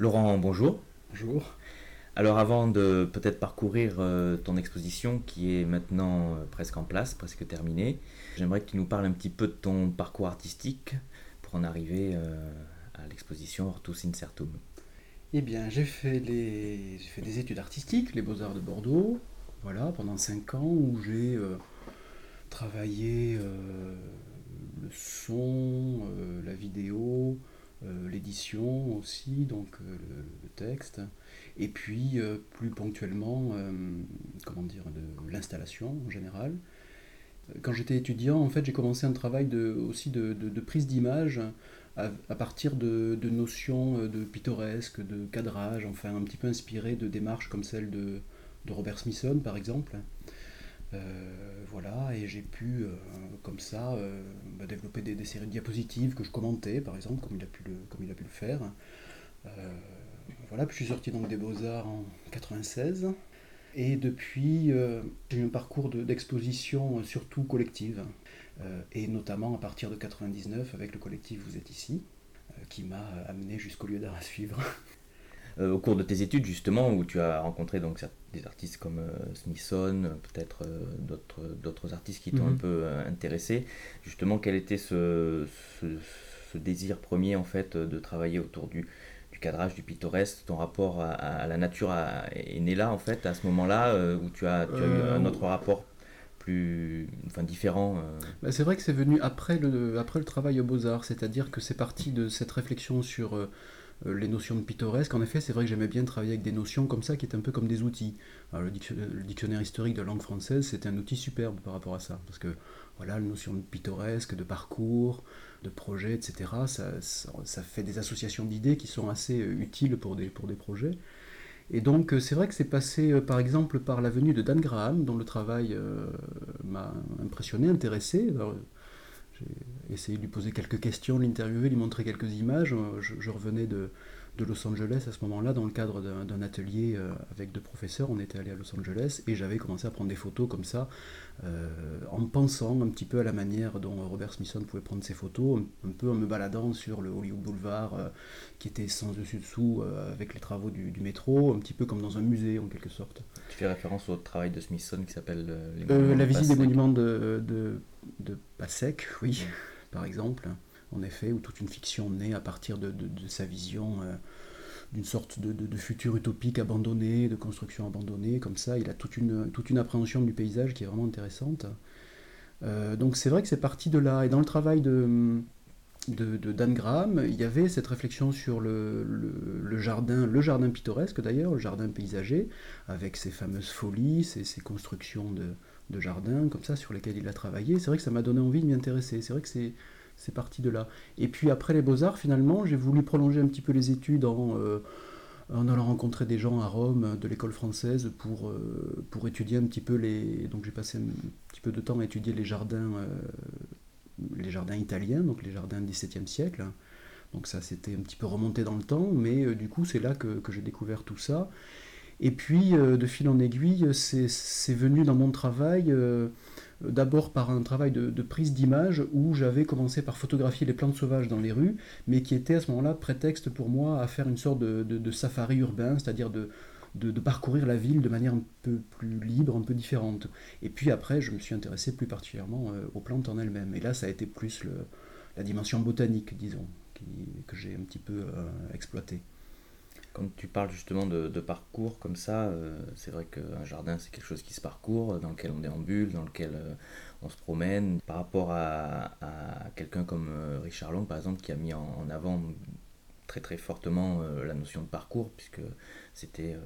Laurent, bonjour. Bonjour. Alors avant de peut-être parcourir euh, ton exposition qui est maintenant euh, presque en place, presque terminée, j'aimerais que tu nous parles un petit peu de ton parcours artistique pour en arriver euh, à l'exposition Hortus Incertum. Eh bien, j'ai fait, fait des études artistiques, les Beaux-Arts de Bordeaux, voilà, pendant 5 ans où j'ai travaillé le son, la vidéo, l'édition aussi, donc le texte et puis euh, plus ponctuellement, euh, comment dire, de l'installation en général. Quand j'étais étudiant, en fait, j'ai commencé un travail de, aussi de, prise d'image à, partir de, notions euh, de pittoresque, de cadrage, enfin un petit peu inspiré de démarches comme celle de, Robert Smithson, par exemple. Voilà, et j'ai pu, comme ça, bah, développer des, séries de diapositives que je commentais, par exemple, comme il a pu le, faire voilà, puis je suis sorti donc des Beaux-Arts en 96. Et depuis, euh, j'ai eu un parcours d'exposition euh, surtout collective, euh, et notamment à partir de 99 avec le collectif Vous êtes ici, qui m'a amené jusqu'au lieu d'art à suivre. au cours de tes études justement, où tu as rencontré donc des artistes comme Smithson, peut-être d'autres artistes qui t'ont un mhm. peu intéressé, justement quel était ce, ce, désir premier en fait de travailler autour du, cadrage, du pittoresque, ton rapport à, la nature est né là en fait, à ce moment-là, euh, où tu as, eu un autre rapport plus enfin différent euh? bah, C'est vrai que c'est venu après le, après le travail aux beaux-arts, c'est-à-dire que c'est parti de cette réflexion sur euh, les notions de pittoresque. En effet, c'est vrai que j'aimais bien travailler avec des notions comme ça, qui étaient un peu comme des outils. le, dictionnaire, historique de langue française, c'était un outil superbe par rapport à ça, parce que voilà, la notion de pittoresque, de parcours, de projet, etc., ça, fait des associations d'idées qui sont assez euh, utiles pour des, pour des projets. Et donc euh, c'est vrai que c'est passé euh, par exemple par la venue de Dan Graham, dont le travail m'a impressionné, intéressé. J'ai essayé de lui poser quelques questions, l'interviewer, lui montrer quelques images. je revenais de, de Los Angeles à ce moment-là dans le cadre d'un atelier euh, avec deux professeurs. On était allé à Los Angeles et j'avais commencé à prendre des photos comme ça euh, en pensant un petit peu à la manière dont Robert Smithson pouvait prendre ses photos, un, peu en me baladant sur le Hollywood Boulevard euh, qui était sans dessus-dessous avec les travaux du, métro, un petit peu comme dans un musée en quelque sorte. Tu fais référence au travail de Smithson qui s'appelle La visite des monuments de, de, de Passek, oui, par exemple en effet, ou toute une fiction née à partir de, sa vision euh, d'une sorte de, futur utopique abandonné, de construction abandonnée, comme ça, il a toute une, appréhension du paysage qui est vraiment intéressante. Euh, donc c'est vrai que c'est parti de là, et dans le travail de, Dan Graham, il y avait cette réflexion sur le, jardin, le jardin pittoresque d'ailleurs, le jardin paysager, avec ses fameuses folies, ses constructions de, de jardins comme ça sur lesquelles il a travaillé. C'est vrai que ça m'a donné envie de m'y intéresser. C'est vrai que c'est c'est parti de là. Et puis après les beaux-arts, finalement, j'ai voulu prolonger un petit peu les études en, euh, en allant rencontrer des gens à Rome de l'école française pour, euh, pour étudier un petit peu les... Donc j'ai passé un petit peu de temps à étudier les jardins, euh, les jardins italiens, donc les jardins du XVIIe siècle. Donc ça, c'était un petit peu remonté dans le temps, mais du coup, c'est là que, que j'ai découvert tout ça. Et puis, de fil en aiguille, c'est venu dans mon travail d'abord par un travail de, prise d'image où j'avais commencé par photographier les plantes sauvages dans les rues, mais qui était à ce moment-là prétexte pour moi à faire une sorte de, safari urbain, c'est-à-dire de, parcourir la ville de manière un peu plus libre, un peu différente. Et puis après, je me suis intéressé plus particulièrement euh, aux plantes en elles-mêmes. Et là, ça a été plus la dimension botanique, disons, que j'ai un petit peu euh, exploité. Quand tu parles justement de, parcours comme ça, euh, c'est vrai qu'un jardin c'est quelque chose qui se parcourt, dans lequel on déambule, dans lequel euh, on se promène. Par rapport à, quelqu'un comme euh, Richard Long par exemple, qui a mis en, avant très très fortement la notion de parcours, puisque c'était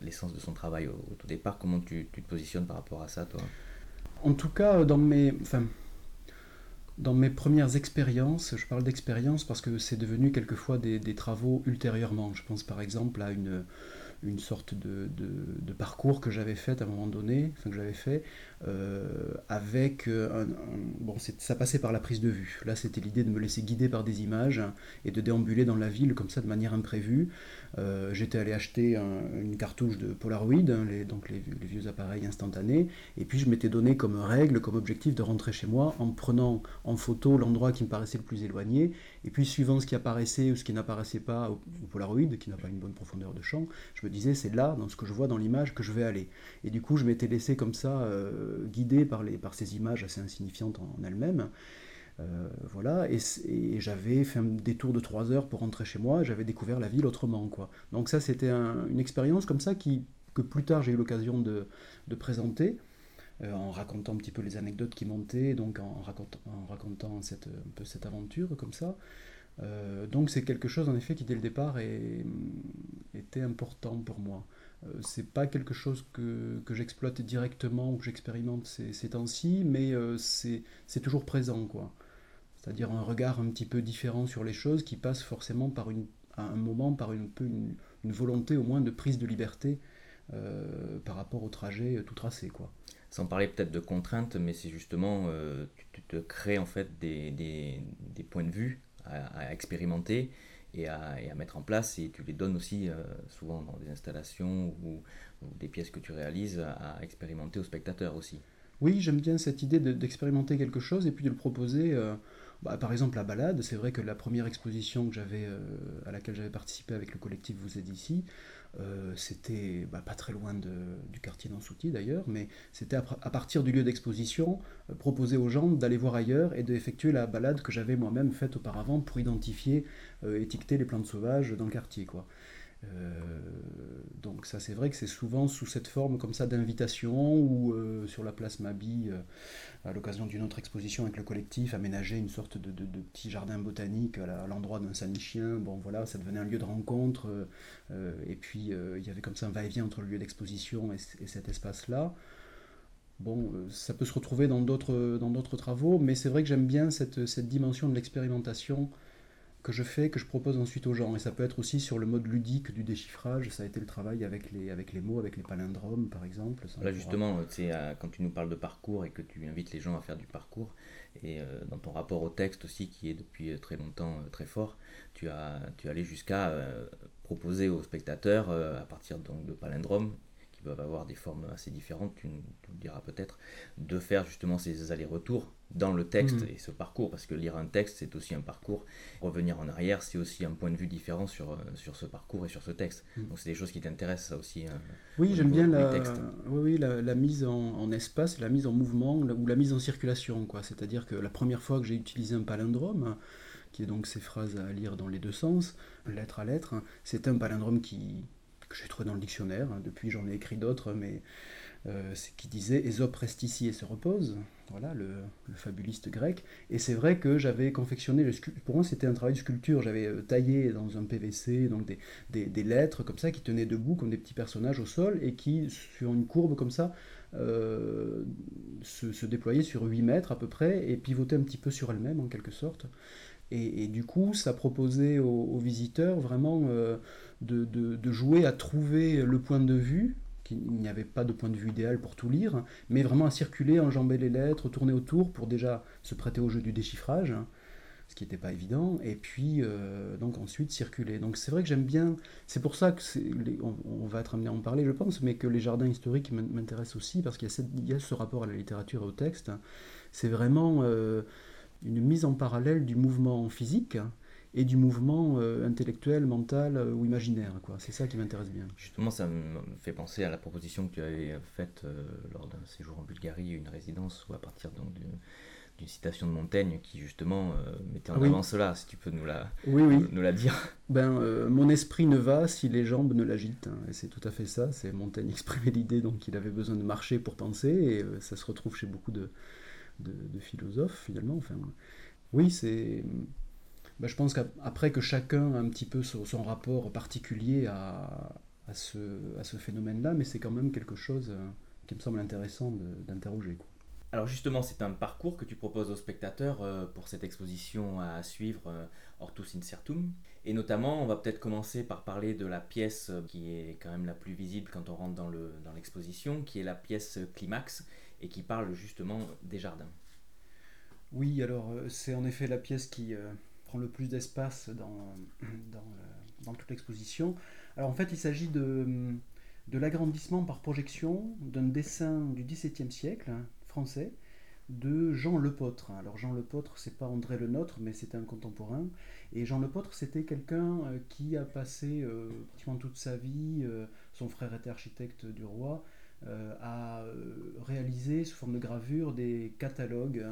l'essence de son travail au, tout départ. Comment tu, te positionnes par rapport à ça, toi? En tout cas, dans mes, dans mes premières expériences, je parle d'expérience parce que c'est devenu quelquefois des, des, travaux ultérieurement. Je pense par exemple à une, une sorte de, de, parcours que j'avais fait à un moment donné, que j'avais fait, euh, avec euh, un, bon, ça passait par la prise de vue. Là, c'était l'idée de me laisser guider par des images et de déambuler dans la ville comme ça de manière imprévue. Euh, j'étais allé acheter une cartouche de Polaroid, hein, donc les, vieux appareils instantanés, et puis je m'étais donné comme règle, comme objectif de rentrer chez moi en prenant en photo l'endroit qui me paraissait le plus éloigné Et puis, suivant ce qui apparaissait ou ce qui n'apparaissait pas au, Polaroid, qui n'a pas une bonne profondeur de champ, je me disais, c'est là, dans ce que je vois dans l'image, que je vais aller. Et du coup, je m'étais laissé comme ça, euh, guider par, les, par ces images assez insignifiantes en, elles-mêmes. Euh, voilà, et, j'avais fait un détour de trois heures pour rentrer chez moi, j'avais découvert la ville autrement. Quoi. Donc ça, c'était une expérience comme ça qui, que plus tard j'ai eu l'occasion de, présenter. Euh, en racontant un petit peu les anecdotes qui montaient, donc en racontant, en racontant cette, un peu cette aventure comme ça. Euh, donc c'est quelque chose en effet qui dès le départ est, était important pour moi. Euh, c'est pas quelque chose que, que j'exploite directement ou que j'expérimente ces, ces temps-ci, mais c'est toujours présent quoi. C'est-à-dire un regard un petit peu différent sur les choses qui passe forcément par une, à un moment par une, peu une, une volonté au moins de prise de liberté par rapport au trajet tout tracé quoi sans parler peut-être de contraintes, mais c'est justement, euh, tu, te crées en fait des, des, points de vue à, expérimenter et à, et à, mettre en place, et tu les donnes aussi euh, souvent dans des installations ou, des pièces que tu réalises à expérimenter aux spectateurs aussi. Oui, j'aime bien cette idée d'expérimenter quelque chose et puis de le proposer. Euh, bah, par exemple, la balade, c'est vrai que la première exposition que j'avais, à laquelle j'avais participé avec le collectif Vous êtes ici, euh, c'était bah, pas très loin du quartier d'Ansouti d'ailleurs, mais c'était à, partir du lieu d'exposition, euh, proposer aux gens d'aller voir ailleurs et d'effectuer la balade que j'avais moi-même faite auparavant pour identifier, euh, étiqueter les plantes sauvages dans le quartier. Quoi. Euh, donc ça c'est vrai que c'est souvent sous cette forme comme ça d'invitation ou euh, sur la place Mabi, euh, à l'occasion d'une autre exposition avec le collectif, aménager une sorte de, petit jardin botanique à l'endroit d'un sanichien. Bon voilà, ça devenait un lieu de rencontre et puis il y avait comme ça un va-et-vient entre le lieu d'exposition et, cet espace-là. Bon, ça peut se retrouver dans d'autres travaux, mais c'est vrai que j'aime bien cette, cette dimension de l'expérimentation que je fais, que je propose ensuite aux gens. Et ça peut être aussi sur le mode ludique du déchiffrage. Ça a été le travail avec les, avec les mots, avec les palindromes, par exemple. Là, justement, c'est euh, quand tu nous parles de parcours et que tu invites les gens à faire du parcours, et euh, dans ton rapport au texte aussi, qui est depuis euh, très longtemps très fort, tu as, tu allé jusqu'à proposer aux spectateurs, à partir donc de palindromes, peuvent avoir des formes assez différentes, tu, nous le diras peut-être, de faire justement ces allers-retours dans le texte mm. et ce parcours, parce que lire un texte, c'est aussi un parcours. Revenir en arrière, c'est aussi un point de vue différent sur, euh, sur ce parcours et sur ce texte. Mm. Donc c'est des choses qui t'intéressent, ça aussi. Euh, oui, j'aime bien la, oui, la, mise en, espace, la mise en mouvement ou la mise en circulation. quoi. C'est-à-dire que la première fois que j'ai utilisé un palindrome, qui est donc ces phrases à lire dans les deux sens, lettre à lettre, c'est un palindrome qui, que j'ai trouvé dans le dictionnaire. Hein. Depuis, j'en ai écrit d'autres, mais euh, qui disait Ésope reste ici et se repose. Voilà, le, fabuliste grec. Et c'est vrai que j'avais confectionné, pour moi c'était un travail de sculpture. J'avais euh, taillé dans un PVC donc des, des, lettres comme ça qui tenaient debout comme des petits personnages au sol et qui, sur une courbe comme ça, euh, se, se déployaient sur 8 mètres à peu près et pivotaient un petit peu sur elles-mêmes en quelque sorte. Et, du coup, ça proposait aux, visiteurs vraiment euh, de, jouer à trouver le point de vue, qu'il n'y avait pas de point de vue idéal pour tout lire, mais vraiment à circuler, enjamber les lettres, tourner autour pour déjà se prêter au jeu du déchiffrage, ce qui n'était pas évident, et puis euh, donc ensuite circuler. Donc c'est vrai que j'aime bien, c'est pour ça que on, va être amené à en parler, je pense, mais que les jardins historiques m'intéressent aussi, parce qu'il y, a ce rapport à la littérature et au texte. C'est vraiment... Euh, une mise en parallèle du mouvement physique et du mouvement euh, intellectuel, mental euh, ou imaginaire. C'est ça qui m'intéresse bien. Justement, ça me fait penser à la proposition que tu avais faite euh, lors d'un séjour en Bulgarie, une résidence, ou à partir d'une citation de Montaigne qui justement mettait en avant cela, si tu peux nous la, Nous, la dire. Ben, mon esprit ne va si les jambes ne l'agitent. Hein, et c'est tout à fait ça. C'est Montaigne exprimait l'idée donc il avait besoin de marcher pour penser et ça se retrouve chez beaucoup de, de, philosophes finalement. Enfin, oui, c'est. Ben, je pense qu'après que chacun a un petit peu son, rapport particulier à, à ce, à ce phénomène-là, mais c'est quand même quelque chose euh, qui me semble intéressant d'interroger. Alors justement, c'est un parcours que tu proposes aux spectateurs euh, pour cette exposition à suivre, euh, Hortus Incertum. Et notamment, on va peut-être commencer par parler de la pièce qui est quand même la plus visible quand on rentre dans l'exposition, dans qui est la pièce Climax, et qui parle justement des jardins. Oui, alors euh, c'est en effet la pièce qui euh, prend le plus d'espace dans, dans, toute l'exposition. Alors en fait, il s'agit de, de l'agrandissement par projection d'un dessin du XVIIe siècle hein, français de Jean Lepôtre. Alors Jean Lepôtre, c'est pas André Le Nôtre, mais c'était un contemporain. Et Jean Lepôtre, c'était quelqu'un euh, qui a passé pratiquement toute sa vie, son frère était architecte du roi, à réaliser sous forme de gravure des catalogues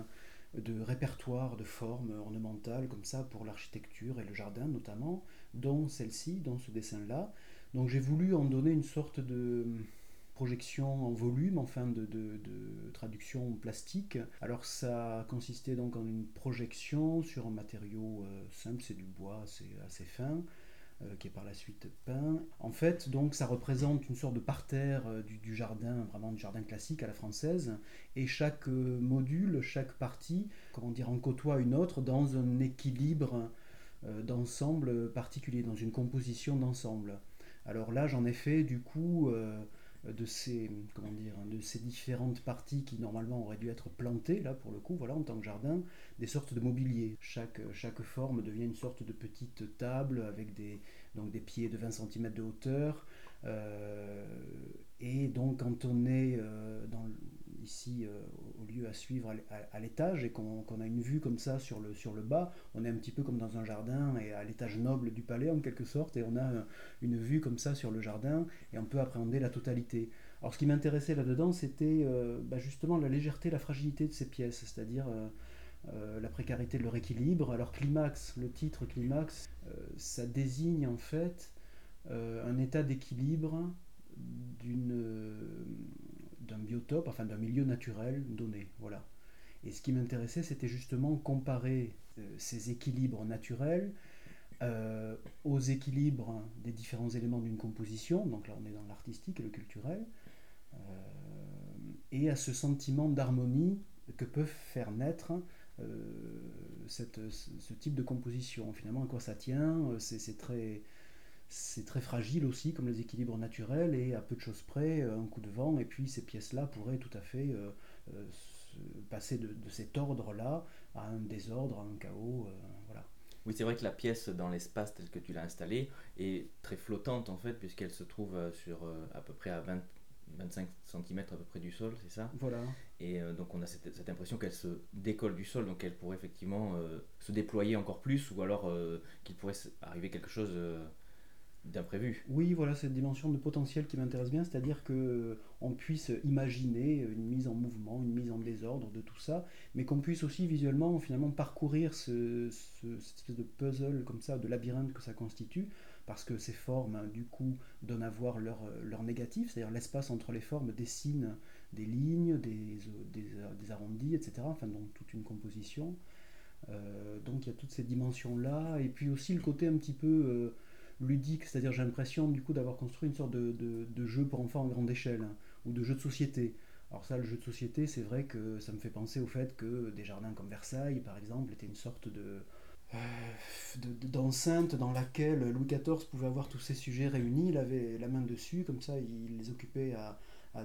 de répertoires de formes ornementales comme ça pour l'architecture et le jardin notamment, dont celle-ci, dont ce dessin-là. Donc j'ai voulu en donner une sorte de projection en volume, enfin de, de, traduction plastique. Alors ça consistait donc en une projection sur un matériau euh, simple, c'est du bois, c'est assez fin, euh, qui est par la suite peint. En fait, donc ça représente une sorte de parterre euh, du, jardin, vraiment du jardin classique à la française, et chaque module, chaque partie, comment dire, en côtoie une autre dans un équilibre d'ensemble particulier, dans une composition d'ensemble. Alors là, j'en ai fait du coup de ces, comment dire, de ces différentes parties qui normalement auraient dû être plantées, là pour le coup, voilà, en tant que jardin, des sortes de mobilier. Chaque, chaque forme devient une sorte de petite table avec des, donc des pieds de 20 cm de hauteur. Euh, et donc quand on est euh, ici euh, au lieu à suivre à, l'étage et qu'on a une vue comme ça sur le, sur le bas, on est un petit peu comme dans un jardin et à l'étage noble du palais en quelque sorte et on a une vue comme ça sur le jardin et on peut appréhender la totalité. Alors ce qui m'intéressait là-dedans c'était bah, justement la légèreté, la fragilité de ces pièces, c'est-à-dire la précarité de leur équilibre. Alors climax, le titre climax, ça désigne en fait un état d'équilibre d'un biotope, enfin d'un milieu naturel donné. Voilà. Et ce qui m'intéressait, c'était justement comparer euh, ces équilibres naturels euh, aux équilibres des différents éléments d'une composition, donc là on est dans l'artistique et le culturel, et à ce sentiment d'harmonie que peuvent faire naître cette, ce type de composition. Finalement, à quoi ça tient? C'est très c'est très fragile aussi, comme les équilibres naturels, et à peu de choses près, euh, un coup de vent, et puis ces pièces-là pourraient tout à fait euh, euh, passer de, cet ordre-là à un désordre, à un chaos. voilà. Oui, c'est vrai que la pièce dans l'espace tel que tu l'as installée est très flottante en fait, puisqu'elle se trouve sur à peu près à 20, 25 cm à peu près du sol, c'est ça? Voilà. Et donc on a cette, cette impression qu'elle se décolle du sol, donc elle pourrait effectivement se déployer encore plus, ou alors qu'il pourrait arriver quelque chose d'imprévu. Oui, voilà, cette dimension de potentiel qui m'intéresse bien, c'est-à-dire que euh, on puisse imaginer une mise en mouvement, une mise en désordre de tout ça, mais qu'on puisse aussi visuellement finalement parcourir ce, cette espèce de puzzle comme ça, de labyrinthe que ça constitue, parce que ces formes, hein, du coup, donnent à voir leur, leur négatif, c'est-à-dire l'espace entre les formes dessine des lignes, des, des, arrondis, etc., enfin donc toute une composition. Euh, donc il y a toutes ces dimensions-là, et puis aussi le côté un petit peu... Euh, ludique, c'est-à-dire j'ai l'impression du coup d'avoir construit une sorte de, jeu pour enfants en grande échelle, hein, ou de jeu de société. Alors ça, le jeu de société, c'est vrai que ça me fait penser au fait que des jardins comme Versailles, par exemple, étaient une sorte de euh, d'enceinte dans laquelle Louis XIV pouvait avoir tous ses sujets réunis, il avait la main dessus, comme ça il les occupait à,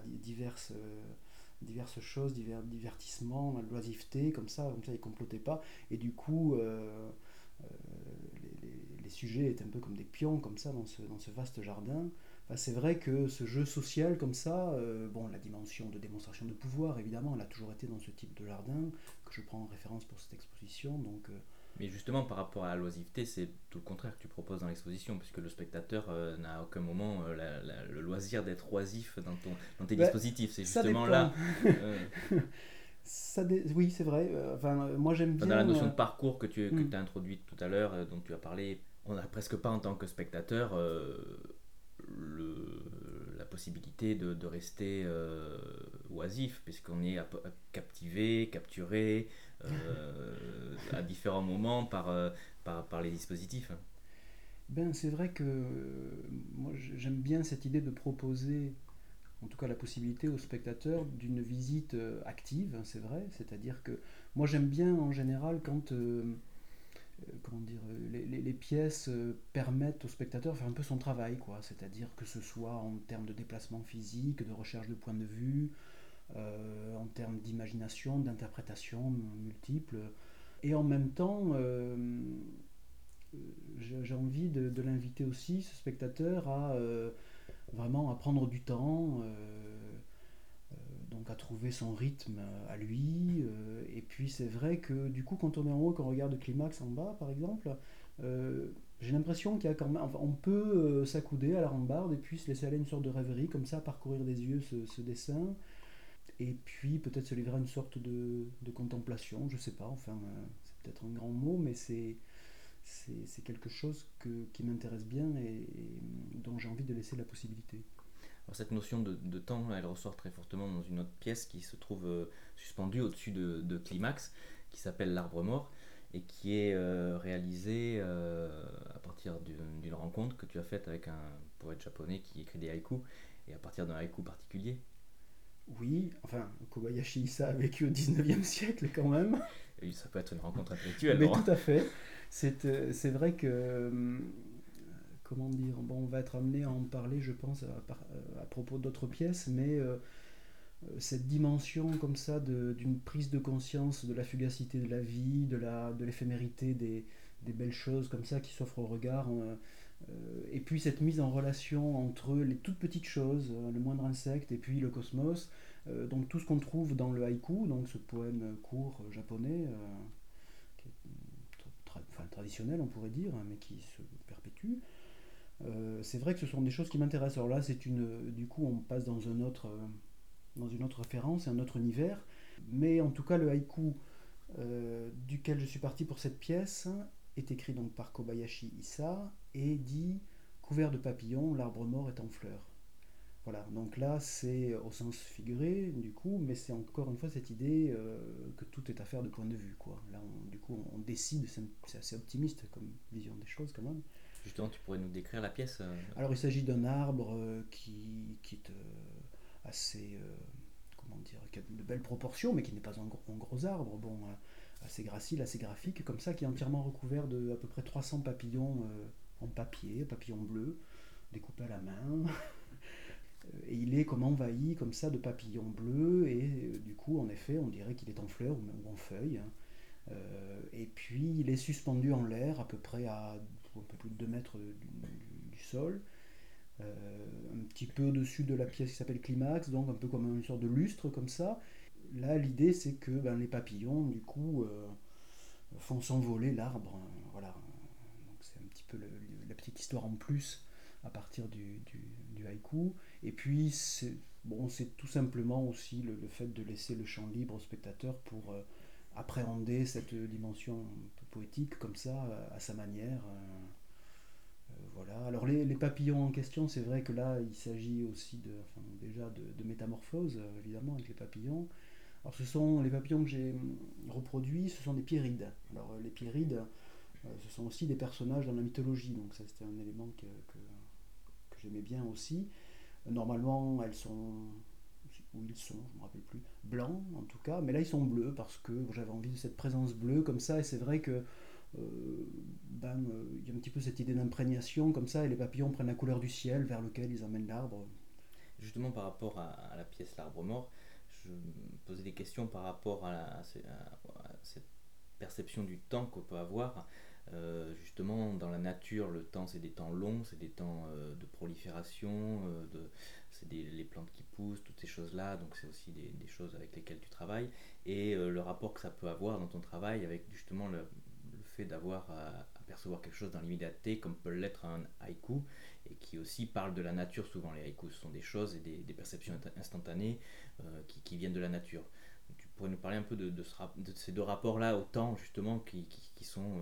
diverses, euh, diverses choses, divers divertissements, loisiveté, comme ça, comme ça il complotait pas, et du coup euh, sujets étaient un peu comme des pions, comme ça, dans ce, dans ce vaste jardin. c'est vrai que ce jeu social, comme ça, euh, bon, la dimension de démonstration de pouvoir, évidemment, elle a toujours été dans ce type de jardin, que je prends en référence pour cette exposition. Donc, euh, mais justement, par rapport à la loisiveté, c'est tout le contraire que tu proposes dans l'exposition, puisque le spectateur euh, n'a à aucun moment le loisir d'être oisif dans, ton, dans tes bah, dispositifs. C'est justement là. Oui, c'est vrai. Enfin, moi, j'aime bien. Dans la notion de parcours que tu que hmm. as introduite tout à l'heure, dont tu as parlé, on n'a presque pas en tant que spectateur le, la possibilité de, rester oisif, puisqu'on est captivé, capturé à différents moments par, les dispositifs. Ben, c'est vrai que moi j'aime bien cette idée de proposer en tout cas la possibilité aux spectateurs d'une visite euh, active, hein, c'est vrai, c'est-à-dire que moi j'aime bien en général quand euh, euh, comment dire, les, pièces permettent au spectateur de faire un peu son travail, quoi, c'est-à-dire que ce soit en termes de déplacement physique, de recherche de points de vue, en termes d'imagination, d'interprétation multiples, et en même temps j'ai envie de, l'inviter aussi, ce spectateur, à vraiment à prendre du temps, euh, euh, à trouver son rythme à lui. et puis c'est vrai que du coup, quand on est en haut, qu'on regarde Climax en bas, par exemple, j'ai l'impression qu'il y a quand même, on peut s'accouder à la rambarde et puis se laisser aller une sorte de rêverie comme ça, parcourir des yeux ce, dessin. Et puis peut-être se livrer à une sorte de, contemplation, je sais pas, enfin c'est peut-être un grand mot, mais c'est c'est quelque chose que, qui m'intéresse bien et, dont j'ai envie de laisser la possibilité. Alors cette notion de, temps, elle ressort très fortement dans une autre pièce qui se trouve euh, suspendue au-dessus de, Climax, qui s'appelle L'Arbre Mort, et qui est euh, réalisée euh, à partir d'une rencontre que tu as faite avec un poète japonais qui écrit des haïkus, et à partir d'un haïku particulier. Oui, enfin, Kobayashi Issa a vécu au 19e siècle quand même. Et ça peut être une rencontre intellectuelle. Mais tout à fait. C'est vrai que. Euh, comment dire Bon, on va être amené à en parler, je pense, à, propos d'autres pièces, mais euh, cette dimension comme ça d'une prise de conscience de la fugacité de la vie, de l'éphémérité de des, belles choses comme ça qui s'offrent au regard. et puis cette mise en relation entre les toutes petites choses, le moindre insecte et puis le cosmos, donc tout ce qu'on trouve dans le haïku, donc ce poème court japonais, traditionnel, on pourrait dire, hein, mais qui se perpétue. Euh, c'est vrai que ce sont des choses qui m'intéressent. Alors là, c'est une, du coup, on passe dans un autre, euh, dans une autre référence, un autre univers. Mais en tout cas, le haïku euh, duquel je suis parti pour cette pièce est écrit donc par Kobayashi Issa et dit couvert de papillons, l'arbre mort est en fleurs. Voilà, donc là c'est au sens figuré du coup, mais c'est encore une fois cette idée que tout est affaire de point de vue. Quoi. Là du coup on décide, c'est assez optimiste comme vision des choses quand même. Justement tu pourrais nous décrire la pièce euh Alors il s'agit d'un arbre euh, qui, qui est assez, comment dire, qui a de belles proportions, mais qui n'est pas un gros, un gros, arbre, bon, assez gracile, assez graphique, comme ça, qui est entièrement recouvert de à peu près 300 papillons en papier, papillons bleus, découpés à la main. et il est comme envahi comme ça de papillons bleus et euh, du coup en effet on dirait qu'il est en fleurs ou en feuilles. Hein. Euh, et puis il est suspendu en l'air à peu près à un peu plus de 2 mètres du, sol, euh, un petit peu au-dessus de la pièce qui s'appelle climax, donc un peu comme une sorte de lustre comme ça. Là l'idée c'est que ben, les papillons du coup font s'envoler l'arbre. Hein. voilà. C'est un petit peu la petite histoire en plus à partir du, haïku. Et puis, c'est tout simplement aussi le, fait de laisser le champ libre au spectateur pour euh, appréhender cette dimension comme ça, à sa manière. Euh, euh, voilà. Alors les, papillons en question, c'est vrai que là, il s'agit aussi de, enfin, déjà de, métamorphose, évidemment, avec les papillons. Alors ce sont les papillons que j'ai reproduits, ce sont des pierrides. Alors les pierrides, ce sont aussi des personnages dans la mythologie, donc ça c'était un élément que j'aimais bien aussi. Normalement, elles sont, où ils sont, je ne me rappelle plus, blancs en tout cas, mais là ils sont bleus parce que j'avais envie de cette présence bleue comme ça, et c'est vrai que euh, ben, euh, il y a un petit peu cette idée d'imprégnation comme ça, et les papillons prennent la couleur du ciel vers lequel ils amènent l'arbre. Justement par rapport à, la pièce L'arbre mort, je me posais des questions par rapport à cette perception du temps qu'on peut avoir. Euh, justement, dans la nature, le temps, c'est des temps longs, c'est des temps euh, de prolifération, de, c'est les plantes qui poussent, toutes ces choses-là, donc c'est aussi des, choses avec lesquelles tu travailles, et le rapport que ça peut avoir dans ton travail avec justement le, fait d'avoir à, percevoir quelque chose dans l'immédiateté, comme peut l'être un haïku, et qui aussi parle de la nature. Souvent, les haïkus sont des choses et des, perceptions instantanées qui, qui, viennent de la nature tu pourrais nous parler un peu de, ces deux rapports-là au temps, justement, qui, qui, sont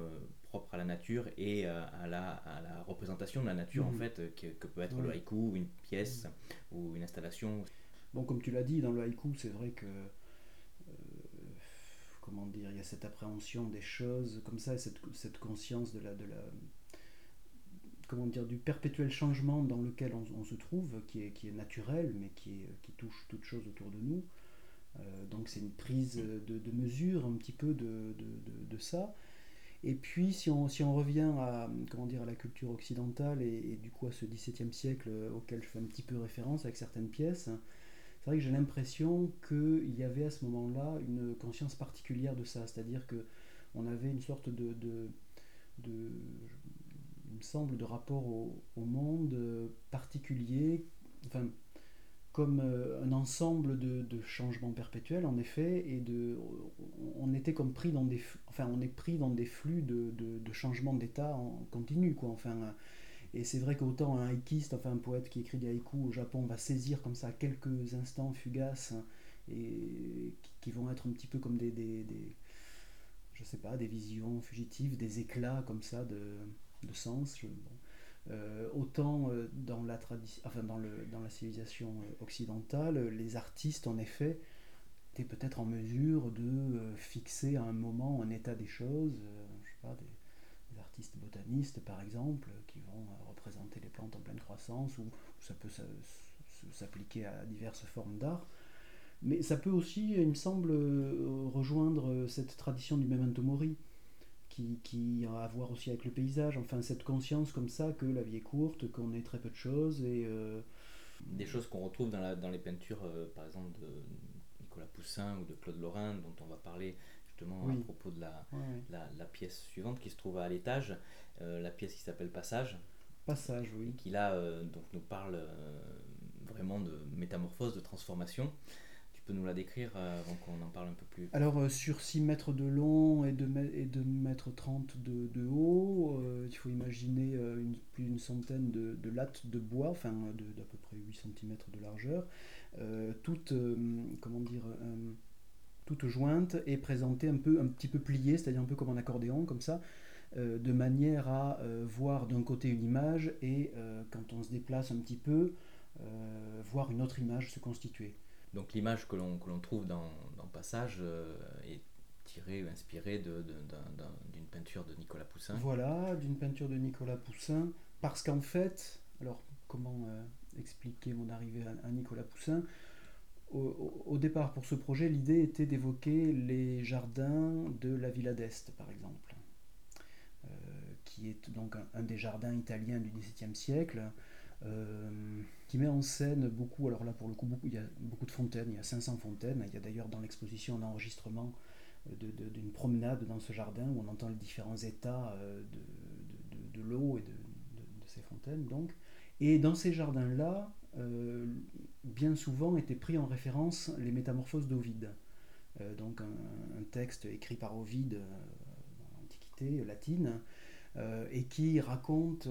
propres à la nature et euh, à, la, à, la, représentation de la nature, en mhm. fait, que, que, peut être le haïku, une pièce, ou une installation. Bon, comme tu l'as dit, dans le haïku, c'est vrai que. Euh, comment dire Il y a cette appréhension des choses, comme ça, cette, cette conscience de la. De la comment dire, du perpétuel changement dans lequel on, on se trouve, qui est, qui est naturel, mais qui, est, qui touche toute chose autour de nous. Euh, donc c'est une prise de, mesure un petit peu de, ça. Et puis si on, si on revient à, comment dire, à la culture occidentale et, du coup à ce XVIIe siècle auquel je fais un petit peu référence avec certaines pièces, c'est vrai que j'ai l'impression qu'il y avait à ce moment-là une conscience particulière de ça, c'est-à-dire que on avait une sorte de, de, semble, de rapport au, au monde particulier, enfin comme un ensemble de, changements perpétuels, en effet, et de, on était comme pris dans des, enfin, on est pris dans des flux de, de changements d'état en continu, quoi. Enfin, et c'est vrai qu'autant un haïkiste, enfin un poète qui écrit des haïkus au Japon, va saisir comme ça quelques instants fugaces et qui, vont être un petit peu comme des, des, je sais pas, des visions fugitives, des éclats comme ça de, de sens. Euh, autant euh, dans la enfin dans, le, dans la civilisation euh, occidentale, les artistes en effet étaient peut-être en mesure de fixer à un moment un état des choses, je sais pas, des, artistes botanistes par exemple, qui vont représenter les plantes en pleine croissance, ou ça peut s'appliquer à diverses formes d'art. Mais ça peut aussi, il me semble, rejoindre cette tradition du memento mori, qui, qui, a à voir aussi avec le paysage, enfin cette conscience comme ça que la vie est courte, qu'on est très peu de choses. et euh, Des choses qu'on retrouve dans, la, dans, les peintures, par exemple, de Nicolas Poussin ou de Claude Lorrain, dont on va parler justement à propos de la, la, pièce suivante qui se trouve à l'étage, euh, la pièce qui s'appelle Passage. Passage, oui. qui là euh, donc nous parle euh, vraiment de métamorphose, de transformation. Peux nous la décrire avant qu'on en parle un peu plus Alors sur 6 mètres de long et 2 et de mètres 30 de, de haut, il faut imaginer plus d'une centaine de, de, lattes de bois, enfin d'à peu près 8 cm de largeur, toutes, comment dire toute jointe et présentée un peu un petit peu pliée, c'est-à-dire un peu comme un accordéon comme ça, euh, de manière à euh, voir d'un côté une image et euh, quand on se déplace un petit peu, voir une autre image se constituer. Donc l'image que l'on trouve dans, dans Passage est tirée ou inspirée d'une peinture de Nicolas Poussin. Voilà, d'une peinture de Nicolas Poussin, parce qu'en fait, alors comment expliquer mon arrivée à Nicolas Poussin? Au, départ, pour ce projet, l'idée était d'évoquer les jardins de la Villa d'Est, par exemple, euh, qui est donc un, des jardins italiens du XVIIe siècle, euh, qui met en scène beaucoup, alors là pour le coup, il y a beaucoup de fontaines, il y a 500 fontaines, il y a d'ailleurs dans l'exposition un enregistrement d'une promenade dans ce jardin où on entend les différents états euh, de, de l'eau et de, ces fontaines. Donc. Et dans ces jardins-là, euh, bien souvent étaient pris en référence les métamorphoses d'Ovide. Euh, donc un, texte écrit par Ovide euh, dans l'Antiquité latine, et qui raconte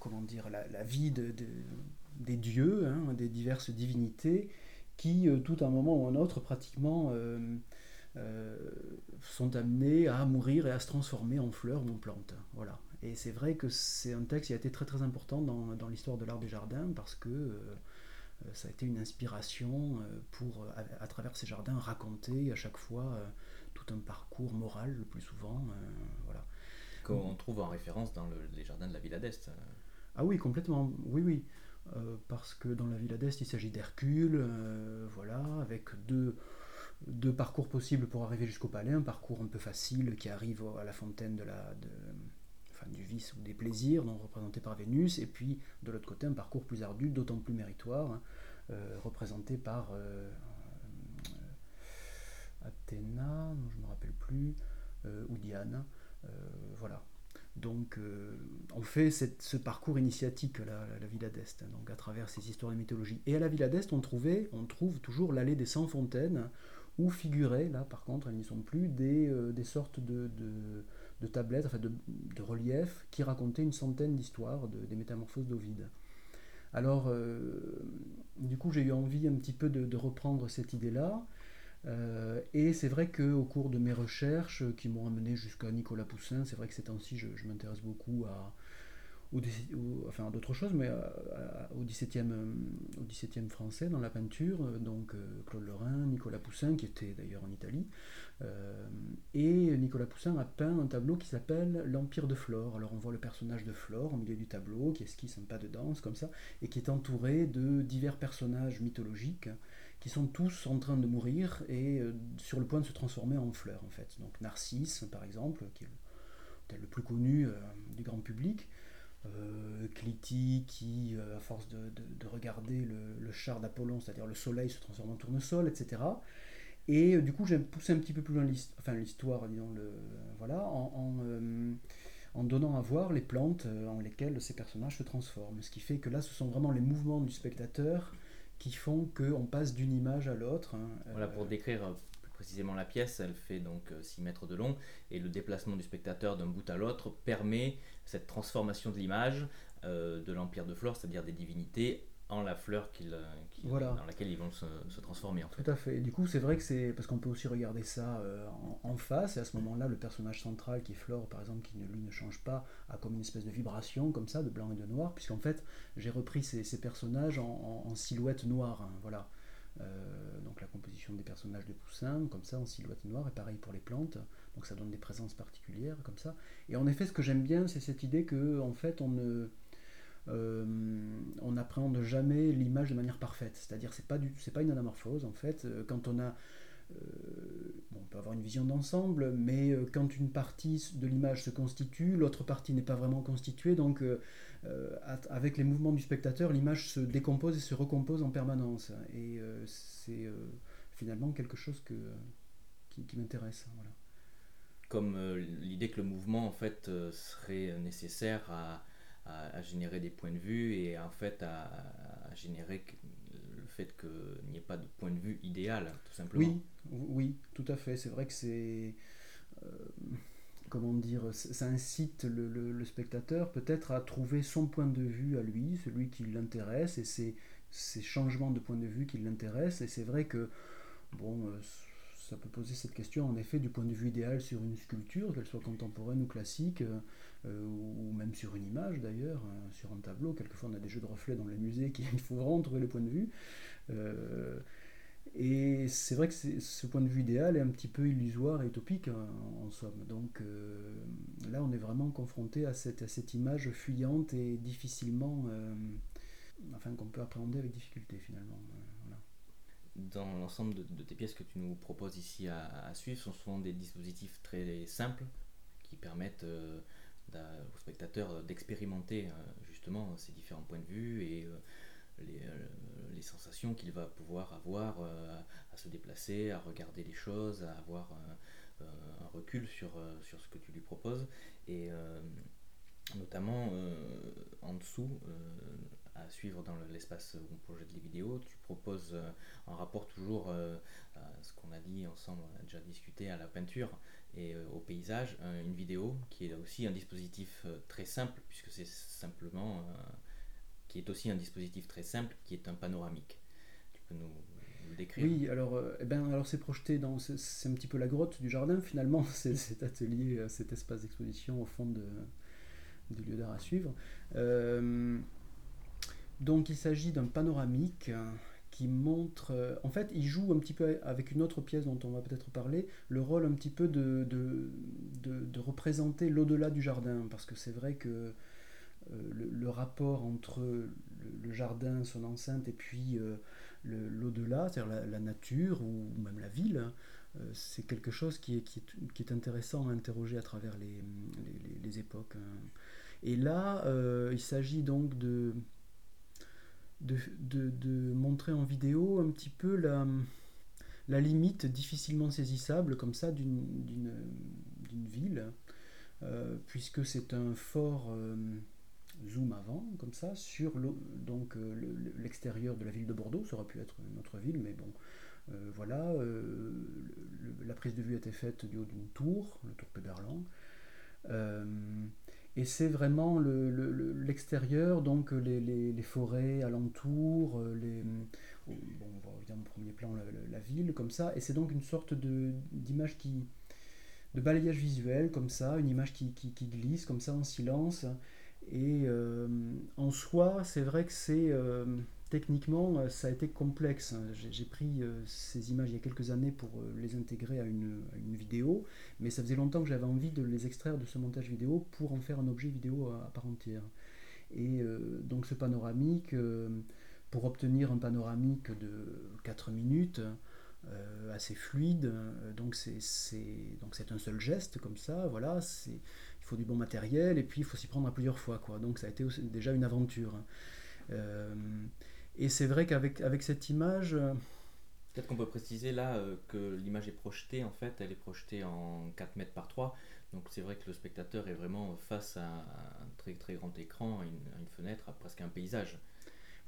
comment dire, la, vie de, des dieux, hein, des diverses divinités, qui, tout à un moment ou un autre, pratiquement sont amenés à mourir et à se transformer en fleurs ou en plantes. Voilà. Et c'est vrai que c'est un texte qui a été très très important dans, l'histoire de l'art des jardins parce que euh, ça a été une inspiration euh, pour, à, travers ces jardins, raconter à chaque fois euh, tout un parcours moral le plus souvent. Qu'on trouve en référence dans les jardins de la Villa d'Est. Ah oui, complètement, oui, oui. parce que dans la Villa d'Est, il s'agit d'Hercule, voilà, avec deux, parcours possibles pour arriver jusqu'au palais. Un parcours un peu facile qui arrive à la fontaine de la, de, enfin, du vice ou des plaisirs, donc représenté par Vénus, et puis de l'autre côté un parcours plus ardu, d'autant plus méritoire, hein, euh, représenté par euh, euh, Athéna, je ne me rappelle plus, ou Diane. Voilà. Donc on fait ce parcours initiatique à la, Villa d'Est, hein, donc à travers ces histoires de mythologie. Et à la Villa d'Est, on, trouvait, on trouve toujours l'allée des 100 fontaines, où figuraient, là par contre, elles n'y sont plus, des, des sortes de tablettes, enfin de, reliefs, qui racontaient une centaine d'histoires des métamorphoses d'Ovide. Alors, euh, du coup, j'ai eu envie un petit peu de, reprendre cette idée-là. Euh, et c'est vrai qu'au cours de mes recherches, qui m'ont amené jusqu'à Nicolas Poussin, c'est vrai que ces temps-ci, je m'intéresse beaucoup à, d'autres choses, mais euh, au XVIIe euh, au 17e français dans la peinture, euh, donc Claude Lorrain, Nicolas Poussin, qui était d'ailleurs en Italie, et Nicolas Poussin a peint un tableau qui s'appelle L'Empire de Flore. Alors on voit le personnage de Flore au milieu du tableau, qui esquisse un pas de danse comme ça, et qui est entouré de divers personnages mythologiques qui sont tous en train de mourir et sur le point de se transformer en fleurs en fait. Donc Narcisse par exemple, qui est le plus connu du grand public, euh, qui, euh, à force de, regarder le, char d'Apollon, c'est-à-dire le soleil se transforme en tournesol, etc. Et euh, du coup, j'ai poussé un petit peu plus loin l'histoire, en donnant à voir les plantes en lesquelles ces personnages se transforment. Ce qui fait que là, ce sont vraiment les mouvements du spectateur qui font qu'on passe d'une image à l'autre. Hein. Voilà, pour décrire plus précisément la pièce, elle fait donc 6 mètres de long, et le déplacement du spectateur d'un bout à l'autre permet cette transformation de l'image de l'Empire de Flore, c'est-à-dire des divinités, en la fleur euh, dans laquelle ils vont se, transformer. En fait. Tout à fait. Et du coup, c'est vrai que c'est parce qu'on peut aussi regarder ça euh, en, face, et à ce moment-là, le personnage central qui est Flore, par exemple, qui ne, lui ne change pas, a comme une espèce de vibration comme ça, de blanc et de noir, puisqu'en fait, j'ai repris ces, personnages en, silhouette noire. Hein, voilà. Euh, donc la composition des personnages de Poussin, comme ça, en silhouette noire, et pareil pour les plantes. Donc ça donne des présences particulières, comme ça. Et en effet, ce que j'aime bien, c'est cette idée que, en fait, on ne on n'appréhende jamais l'image de manière parfaite. C'est-à-dire, c'est pas c'est pas une anamorphose en fait. Euh, quand on a euh, on peut avoir une vision d'ensemble, mais quand une partie de l'image se constitue, l'autre partie n'est pas vraiment constituée, donc avec les mouvements du spectateur, l'image se décompose et se recompose en permanence. Et c'est finalement quelque chose que, qui, qui m'intéresse. Voilà. Comme l'idée que le mouvement en fait serait nécessaire à, à, générer des points de vue et en fait à, générer le fait qu'il n'y ait pas de point de vue idéal, tout simplement. Oui, oui, tout à fait. C'est vrai que c'est. Euh, comment dire Ça incite le, spectateur peut-être à trouver son point de vue à lui, celui qui l'intéresse, et c'est ces changements de point de vue qui l'intéressent. Et c'est vrai que. Bon, euh, ça peut poser cette question en effet du point de vue idéal sur une sculpture, qu'elle soit contemporaine ou classique, euh, ou même sur une image d'ailleurs, hein, sur un tableau. Quelquefois on a des jeux de reflets dans les musées il faut vraiment trouver le point de vue. Euh, et c'est vrai que ce point de vue idéal est un petit peu illusoire et utopique hein, en, somme. Donc euh, là on est vraiment confronté à cette, à cette image fuyante et difficilement, enfin qu'on peut appréhender avec difficulté finalement. Dans l'ensemble de, tes pièces que tu nous proposes ici à, suivre, ce sont des dispositifs très simples qui permettent euh, aux spectateurs d'expérimenter euh, justement ces différents points de vue et euh, les, sensations qu'il va pouvoir avoir à se déplacer, à regarder les choses, à avoir un recul sur, sur ce que tu lui proposes. Et notamment en dessous, à suivre dans l'espace où on projette les vidéos. Tu proposes euh, en rapport toujours euh, ce qu'on a dit ensemble, on a déjà discuté à la peinture et euh, au paysage, une vidéo qui est aussi un dispositif très simple, puisque c'est simplement, qui est aussi un dispositif très simple, qui est un panoramique. Tu peux nous, décrire? Oui, alors, eh ben, alors c'est projeté dans, c'est un petit peu la grotte du jardin finalement, cet atelier, cet espace d'exposition au fond de, du lieu d'art à suivre. Donc il s'agit d'un panoramique euh, qui montre, euh, en fait, il joue un petit peu avec une autre pièce dont on va peut-être parler, le rôle un petit peu de, de, représenter l'au-delà du jardin, parce que c'est vrai que euh, le, rapport entre le, jardin, son enceinte, et puis l'au-delà, c'est-à-dire la, nature ou même la ville, c'est quelque chose qui est, qui, est, intéressant à interroger à travers les, les époques. Hein. Et là, il s'agit donc de de, montrer en vidéo un petit peu la, limite difficilement saisissable comme ça d'une ville, euh, puisque c'est un fort euh, zoom avant, comme ça, sur euh, l'extérieur de la ville de Bordeaux, ça aurait pu être une autre ville, mais bon, voilà, la prise de vue a été faite du haut d'une tour, le tour Péberlan. Et c'est vraiment l'extérieur, donc les, forêts alentours, euh, les, bon, on voit évidemment en premier plan la, ville, comme ça, et c'est donc une sorte d'image qui, de balayage visuel, comme ça, une image qui, glisse, comme ça, en silence. Et euh, en soi, c'est vrai que c'est euh, techniquement, euh, ça a été complexe. J'ai pris euh, ces images il y a quelques années pour euh, les intégrer à une, vidéo, mais ça faisait longtemps que j'avais envie de les extraire de ce montage vidéo pour en faire un objet vidéo à, part entière. Et donc ce panoramique, pour obtenir un panoramique de 4 minutes, assez fluide, donc c'est un seul geste comme ça, voilà, il faut du bon matériel et puis il faut s'y prendre à plusieurs fois, quoi. donc ça a été déjà une aventure. Et c'est vrai qu'avec avec cette image... Euh, Peut-être qu'on peut préciser là euh, que l'image est projetée, en fait, elle est projetée en 4 mètres par 3, Donc c'est vrai que le spectateur est vraiment face à un très très grand écran, à une, fenêtre, à presque un paysage.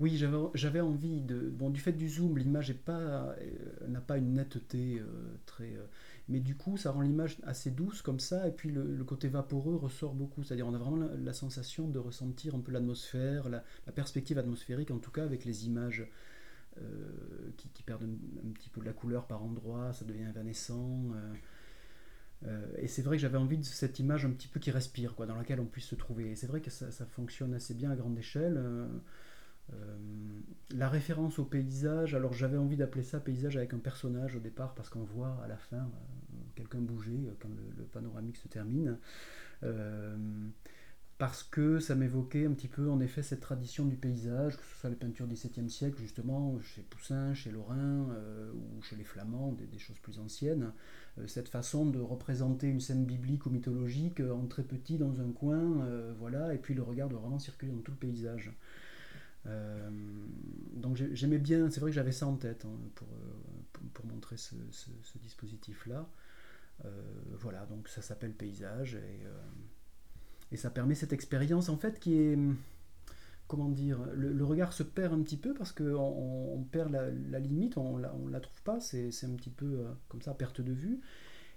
Oui, j'avais envie de. Bon, du fait du zoom, l'image pas euh, n'a pas une netteté euh, très. Euh, mais du coup, ça rend l'image assez douce comme ça, et puis le, côté vaporeux ressort beaucoup. C'est-à-dire, on a vraiment la, sensation de ressentir un peu l'atmosphère, la, perspective atmosphérique, en tout cas avec les images qui, perdent un, petit peu de la couleur par endroits, ça devient évanescent. et c'est vrai que j'avais envie de cette image un petit peu qui respire, quoi, dans laquelle on puisse se trouver. Et c'est vrai que ça, fonctionne assez bien à grande échelle. Euh, la référence au paysage, alors j'avais envie d'appeler ça paysage avec un personnage au départ parce qu'on voit à la fin euh, quelqu'un bouger euh, quand le, panoramique se termine. parce que ça m'évoquait un petit peu en effet cette tradition du paysage, que ce soit les peintures du XVIIe siècle justement, chez Poussin, chez Lorrain ou chez les Flamands, des, choses plus anciennes, cette façon de représenter une scène biblique ou mythologique en très petit dans un coin, voilà, et puis le regard doit vraiment circuler dans tout le paysage. Euh, donc j'aimais bien, c'est vrai que j'avais ça en tête hein, pour, euh, pour, montrer ce, dispositif-là. Euh, voilà, donc ça s'appelle paysage et, et, ça permet cette expérience en fait qui est, comment dire, le, regard se perd un petit peu parce qu'on on perd la, limite, on la, on la trouve pas, c'est un petit peu comme ça, perte de vue.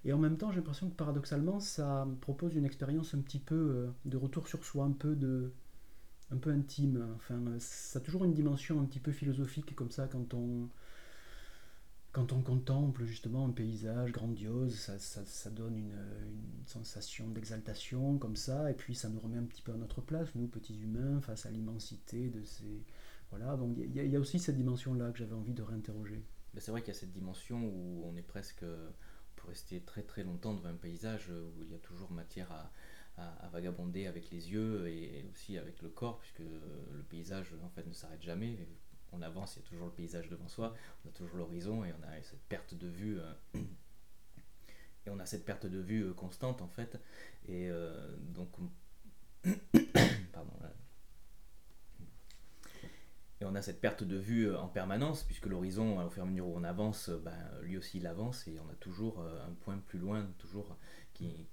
Et en même temps, j'ai l'impression que paradoxalement, ça propose une expérience un petit peu de retour sur soi, un peu de, un peu intime. Enfin, ça a toujours une dimension un petit peu philosophique comme ça quand on quand on contemple justement un paysage grandiose, ça, ça, donne une, sensation d'exaltation comme ça, et puis ça nous remet un petit peu à notre place, nous petits humains, face à l'immensité de ces... Voilà, donc il y, a aussi cette dimension-là que j'avais envie de réinterroger. C'est vrai qu'il y a cette dimension où on est presque... On peut rester très très longtemps devant un paysage où il y a toujours matière à, à, vagabonder avec les yeux et aussi avec le corps, puisque le paysage en fait ne s'arrête jamais. On avance, il y a toujours le paysage devant soi, on a toujours l'horizon et on a cette perte de vue. Euh, et on a cette perte de vue euh, constante en fait. Et euh, donc. Pardon, et on a cette perte de vue en permanence, puisque l'horizon, au fur et à mesure où on avance, ben, lui aussi il avance, et on a toujours un point plus loin, toujours qui,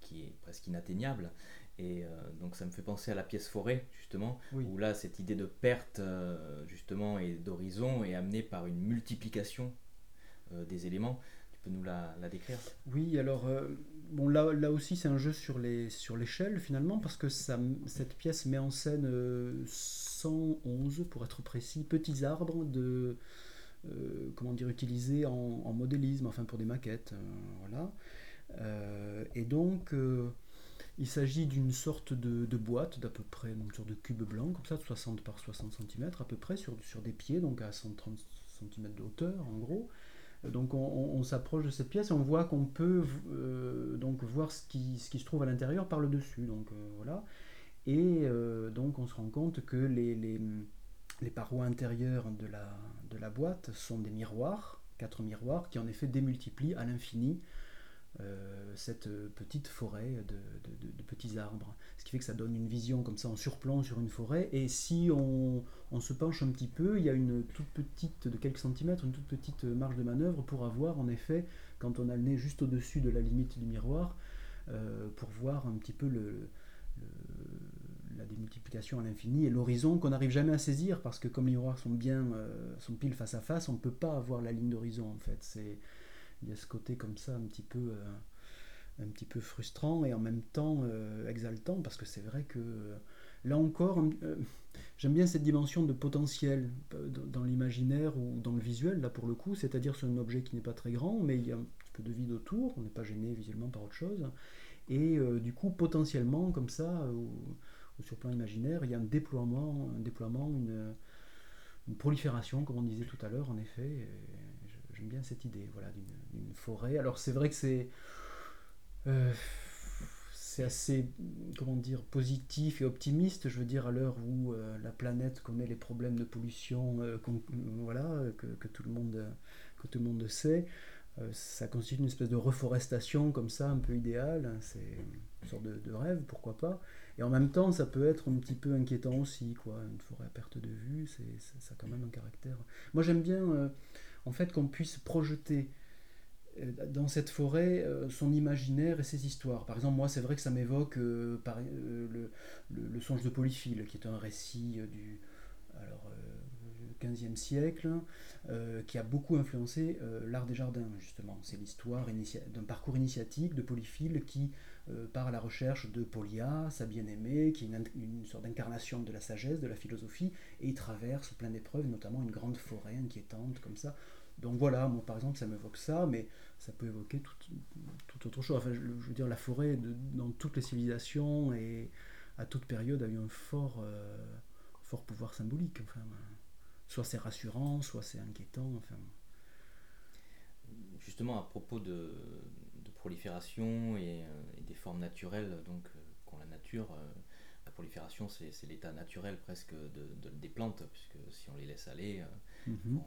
qui, est presque inatteignable. Et euh, donc ça me fait penser à la pièce forêt, justement, où là, cette idée de perte, euh, justement, et d'horizon est amenée par une multiplication euh, des éléments. Tu peux nous la, décrire? Oui, alors, bon, là, là aussi, c'est un jeu sur l'échelle, sur finalement, parce que ça, cette pièce met en scène 111, pour être précis, petits arbres de... comment dire, utilisés en, modélisme, enfin pour des maquettes, voilà. Euh, et donc, euh, il s'agit d'une sorte de, boîte d'à peu près, une sorte de cube blanc, comme ça, de 60 par 60 cm à peu près, sur, sur des pieds, donc à 130 cm de hauteur en gros. Donc on, s'approche de cette pièce et on voit qu'on peut euh, donc voir ce qui, se trouve à l'intérieur par le dessus. Donc voilà. Et donc on se rend compte que les, parois intérieures de la, de la boîte sont des miroirs, quatre miroirs, qui en effet démultiplient à l'infini euh, cette petite forêt de, petits arbres. Ce qui fait que ça donne une vision comme ça en surplomb sur une forêt. Et si on, se penche un petit peu, il y a une toute petite, de quelques centimètres, une toute petite marge de manœuvre pour avoir en effet, quand on a le nez juste au-dessus de la limite du miroir, euh, pour voir un petit peu le, la démultiplication à l'infini et l'horizon qu'on n'arrive jamais à saisir parce que comme les miroirs sont bien euh, sont pile face à face, on ne peut pas avoir la ligne d'horizon en fait. C'est il y a ce côté comme ça un petit peu, euh, un petit peu frustrant et en même temps euh, exaltant parce que c'est vrai que euh, là encore, j'aime bien cette dimension de potentiel dans l'imaginaire ou dans le visuel, là pour le coup, c'est-à-dire sur un objet qui n'est pas très grand, mais il y a un petit peu de vide autour, on n'est pas gêné visuellement par autre chose, et du coup, potentiellement, comme ça, ou, sur le plan imaginaire, il y a un déploiement, un déploiement une, une prolifération, comme on disait tout à l'heure, en effet. Bien cette idée voilà, d'une forêt. Alors c'est vrai que c'est euh, assez comment dire positif et optimiste. Je veux dire à l'heure où euh, la planète connaît les problèmes de pollution, euh, voilà que, tout le monde que tout le monde sait. ça constitue une espèce de reforestation comme ça, un peu idéale. C'est une sorte de, rêve, pourquoi pas. Et en même temps, ça peut être un petit peu inquiétant aussi, quoi. Une forêt à perte de vue, c'est ça a quand même un caractère. Moi, j'aime bien en fait qu'on puisse projeter dans cette forêt son imaginaire et ses histoires. Par exemple, moi, c'est vrai que ça m'évoque par, le, songe de Polyphile, qui est un récit du alors, 15e siècle, euh, qui a beaucoup influencé euh, l'art des jardins, justement. C'est l'histoire d'un parcours initiatique de Polyphile qui euh, part à la recherche de Polia, sa bien-aimée, qui est une, sorte d'incarnation de la sagesse, de la philosophie, et il traverse plein d'épreuves, notamment une grande forêt inquiétante, comme ça. Donc voilà, moi par exemple, ça m'évoque ça, mais ça peut évoquer toute autre chose. Enfin, je, veux dire, la forêt, dans toutes les civilisations et à toute période, a eu un fort, fort pouvoir symbolique. Enfin, soit c'est rassurant, soit c'est inquiétant. Enfin. Justement, à propos de, prolifération et, euh, des formes naturelles donc euh, qu'ont la nature, euh, la prolifération c'est l'état naturel presque de, des plantes, puisque si on les laisse aller, mhm.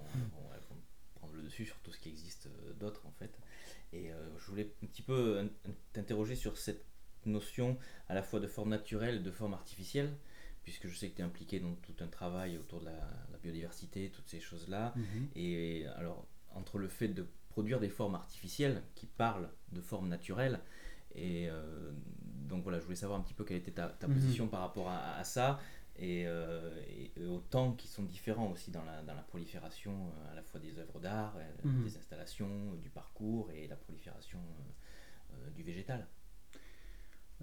elles vont prendre le dessus sur tout ce qui existe d'autre en fait. Et je voulais un petit peu t'interroger sur cette notion à la fois de forme naturelle et de forme artificielle puisque je sais que tu es impliqué dans tout un travail autour de la, biodiversité, toutes ces choses-là. Mhm. Et alors, entre le fait de produire des formes artificielles qui parlent de formes naturelles, et euh, donc voilà, je voulais savoir un petit peu quelle était ta, mhm. position par rapport à, ça, euh, et, aux temps qui sont différents aussi dans la, dans la prolifération euh, à la fois des œuvres d'art, mhm. des installations, du parcours et la prolifération du végétal.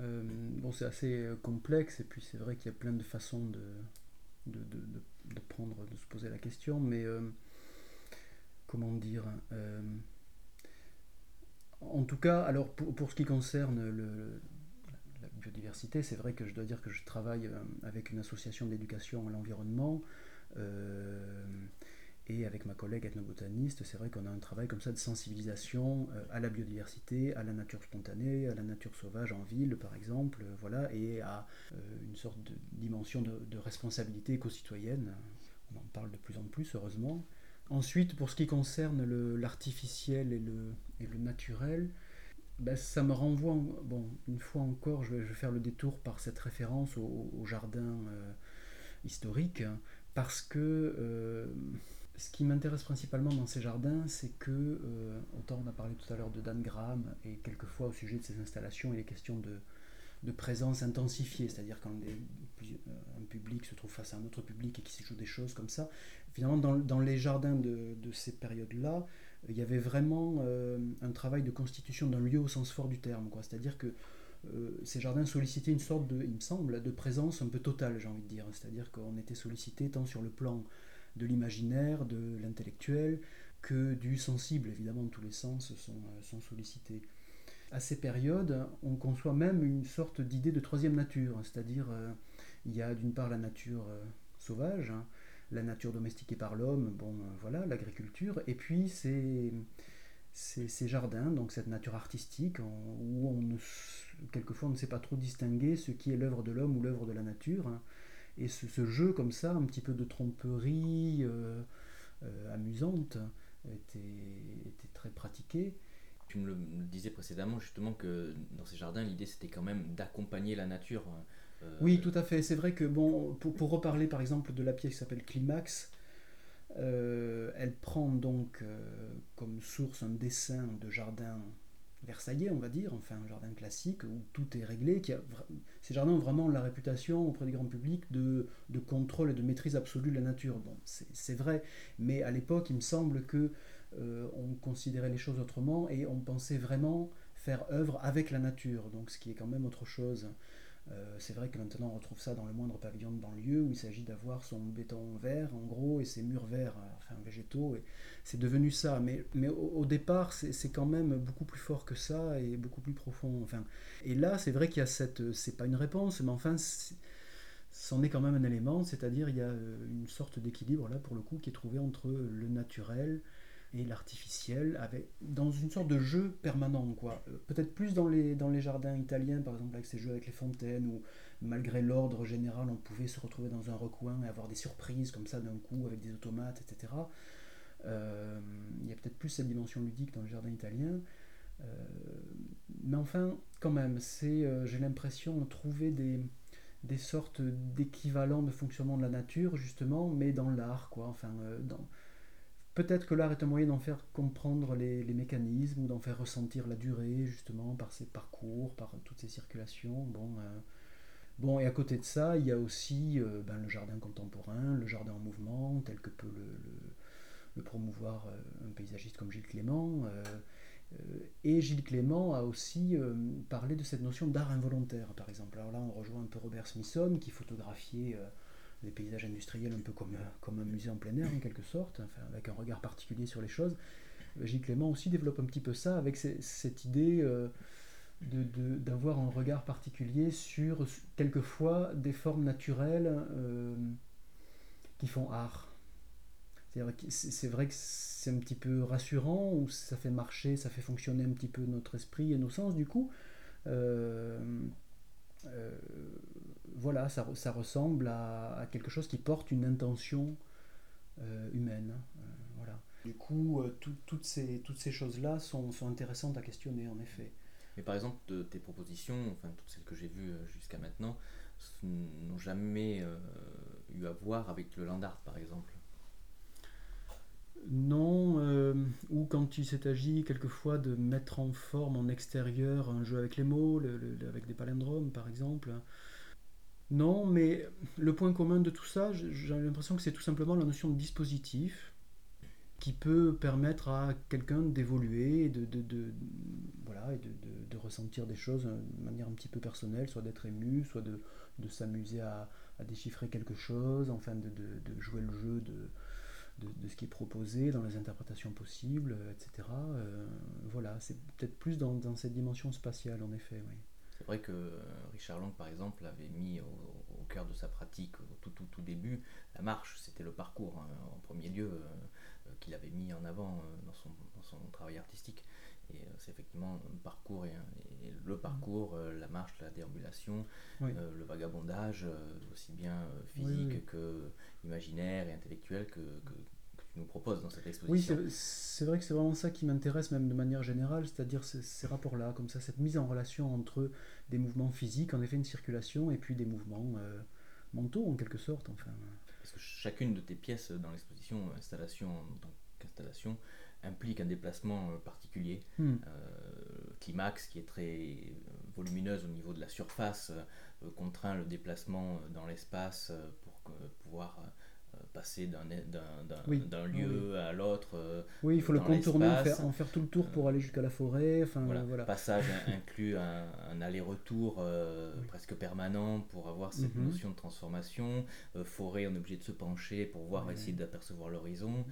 Euh, bon, c'est assez euh, complexe et puis c'est vrai qu'il y a plein de façons de, de, de, prendre, de se poser la question, mais euh, comment dire En tout cas, alors pour, pour ce qui concerne la biodiversité, c'est vrai que je dois dire que je travaille avec une association d'éducation à l'environnement. Et avec ma collègue ethnobotaniste, c'est vrai qu'on a un travail comme ça de sensibilisation euh, à la biodiversité, à la nature spontanée, à la nature sauvage en ville par exemple, euh, voilà, et à euh, une sorte de dimension de, responsabilité éco-citoyenne. On en parle de plus en plus, heureusement. Ensuite, pour ce qui concerne l'artificiel et le, et le naturel, ben, ça me renvoie, bon, une fois encore, je vais, faire le détour par cette référence au, jardin historique, hein, parce que ce qui m'intéresse principalement dans ces jardins, c'est que, euh, autant on a parlé tout à l'heure de Dan Graham, et quelquefois au sujet de ces installations, il est question de, de présence intensifiée, c'est-à-dire quand euh, un public se trouve face à un autre public et qui se joue des choses comme ça. Finalement, dans, les jardins de, ces périodes-là, il y avait vraiment euh, un travail de constitution d'un lieu au sens fort du terme, c'est-à-dire que ces jardins sollicitaient une sorte de, il me semble, de présence un peu totale, j'ai envie de dire. C'est-à-dire qu'on était sollicité tant sur le plan de l'imaginaire, de l'intellectuel, que du sensible. Évidemment, tous les sens euh, sont sollicités. À ces périodes, on conçoit même une sorte d'idée de troisième nature, c'est-à-dire euh, il y a d'une part la nature euh, sauvage, hein, la nature domestiquée par l'homme, bon voilà, l'agriculture, et puis ces, ces, jardins, donc cette nature artistique, où on ne, quelquefois on ne sait pas trop distinguer ce qui est l'œuvre de l'homme ou l'œuvre de la nature. Hein. Et ce, jeu comme ça, un petit peu de tromperie euh, euh, amusante, était, très pratiqué. Tu me le disais précédemment justement que dans ces jardins, l'idée c'était quand même d'accompagner la nature. Euh, oui, tout à fait. C'est vrai que bon, pour, pour, reparler par exemple de la pièce qui s'appelle Climax, elle prend donc comme source un dessin de jardin versaillais, on va dire, enfin un jardin classique où tout est réglé. Qui a, ces jardins ont vraiment la réputation auprès du grand public de, de contrôle et de maîtrise absolue de la nature. Bon, c'est vrai, mais à l'époque, il me semble que euh, on considérait les choses autrement et on pensait vraiment faire œuvre avec la nature, donc ce qui est quand même autre chose. Euh, c'est vrai que maintenant on retrouve ça dans le moindre pavillon de banlieue où il s'agit d'avoir son béton vert en gros et ses murs verts, euh, enfin végétaux, et c'est devenu ça. Mais, mais au, départ c'est quand même beaucoup plus fort que ça et beaucoup plus profond. Enfin, et là c'est vrai qu'il y a cette, c'est pas une réponse, mais enfin c'en est quand même un élément, c'est-à-dire il y a une sorte d'équilibre là pour le coup qui est trouvé entre le naturel et l'artificiel, avec, dans une sorte de jeu permanent. quoi. Euh, peut-être plus dans les, dans les jardins italiens, par exemple, avec ces jeux avec les fontaines, où malgré l'ordre général, on pouvait se retrouver dans un recoin et avoir des surprises comme ça d'un coup, avec des automates, etc. Euh, il y a peut-être plus cette dimension ludique dans les jardins italiens. Euh, mais enfin, quand même, c'est, j'ai l'impression de trouver des, des sortes d'équivalents de fonctionnement de la nature, justement, mais dans l'art, quoi. Enfin, Peut-être que l'art est un moyen d'en faire comprendre les, mécanismes ou d'en faire ressentir la durée, justement, par ses parcours, par toutes ces circulations. Bon, euh, bon et à côté de ça, il y a aussi euh, ben, le jardin contemporain, le jardin en mouvement, tel que peut le, promouvoir euh, un paysagiste comme Gilles Clément. et Gilles Clément a aussi parlé de cette notion d'art involontaire, par exemple. Alors là, on rejoint un peu Robert Smithson, qui photographiait des paysages industriels un peu comme, comme un musée en plein air en quelque sorte, avec un regard particulier sur les choses. Gilles Clément aussi développe un petit peu ça avec cette idée euh, d'avoir un regard particulier sur quelquefois des formes naturelles euh, qui font art. C'est vrai que c'est un petit peu rassurant, ou ça fait marcher, ça fait fonctionner un petit peu notre esprit et nos sens du coup. Euh, voilà, ça, ça ressemble à, quelque chose qui porte une intention euh, humaine. Euh, voilà. Du coup, toutes ces, toutes ces choses-là sont, sont, intéressantes à questionner, en effet. Mais par exemple, de tes propositions, enfin toutes celles que j'ai vues jusqu'à maintenant, n'ont jamais eu à voir avec le land art, par exemple. Non, euh, ou quand il s'est agi quelquefois de mettre en forme en extérieur un jeu avec les mots, avec des palindromes par exemple. Non, mais le point commun de tout ça, j'ai l'impression que c'est tout simplement la notion de dispositif qui peut permettre à quelqu'un d'évoluer, de, de, voilà, et de, ressentir des choses de manière un petit peu personnelle, soit d'être ému, soit de, s'amuser à, déchiffrer quelque chose, enfin de, jouer le jeu de de, ce qui est proposé, dans les interprétations possibles, etc. Euh, voilà, c'est peut-être plus dans, cette dimension spatiale, en effet. C'est vrai que euh, Richard Long, par exemple, avait mis au, cœur de sa pratique, au tout, tout, tout début, la marche, c'était le parcours, hein, en premier lieu, qu'il avait mis en avant dans, son, dans, son, travail artistique. Et c'est effectivement un parcours, et, le parcours, la marche, la déambulation, le vagabondage, aussi bien physique que imaginaire et intellectuel que, nous proposes dans cette exposition. Oui, c'est vrai que c'est vraiment ça qui m'intéresse même de manière générale, c'est-à-dire ces, rapports-là, comme ça, cette mise en relation entre des mouvements physiques, en effet une circulation, et puis des mouvements euh, mentaux en quelque sorte. Enfin. Parce que chacune de tes pièces dans l'exposition, installation en tant qu'installation, implique un déplacement euh, particulier. Hmm. Euh, climax, qui est très volumineuse au niveau de la surface, contraint le déplacement dans l'espace pour pouvoir passer d'un lieu à l'autre. Euh, oui, il faut le contourner, en faire, en faire, tout le tour pour aller jusqu'à la forêt. Enfin, voilà. Passage inclut un, aller-retour euh, presque permanent pour avoir cette mhm. notion de transformation. Euh, forêt, on est obligé de se pencher pour voir, essayer d'apercevoir l'horizon.